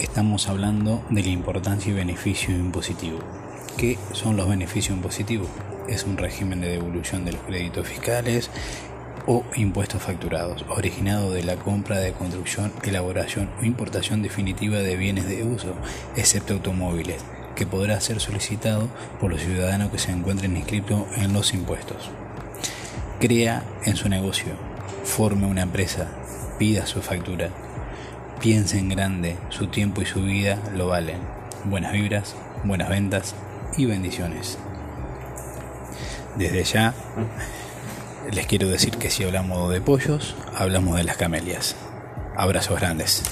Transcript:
estamos hablando de la importancia y beneficio impositivo. ¿Qué son los beneficios impositivos? Es un régimen de devolución de los créditos fiscales o impuestos facturados, originado de la compra de construcción, elaboración o importación definitiva de bienes de uso, excepto automóviles, que podrá ser solicitado por los ciudadanos que se encuentren inscritos en los impuestos. Crea en su negocio, forme una empresa, pida su factura, piense en grande, su tiempo y su vida lo valen. Buenas vibras, buenas ventas y bendiciones. Desde ya les quiero decir que si hablamos de pollos, hablamos de las camelias. Abrazos grandes.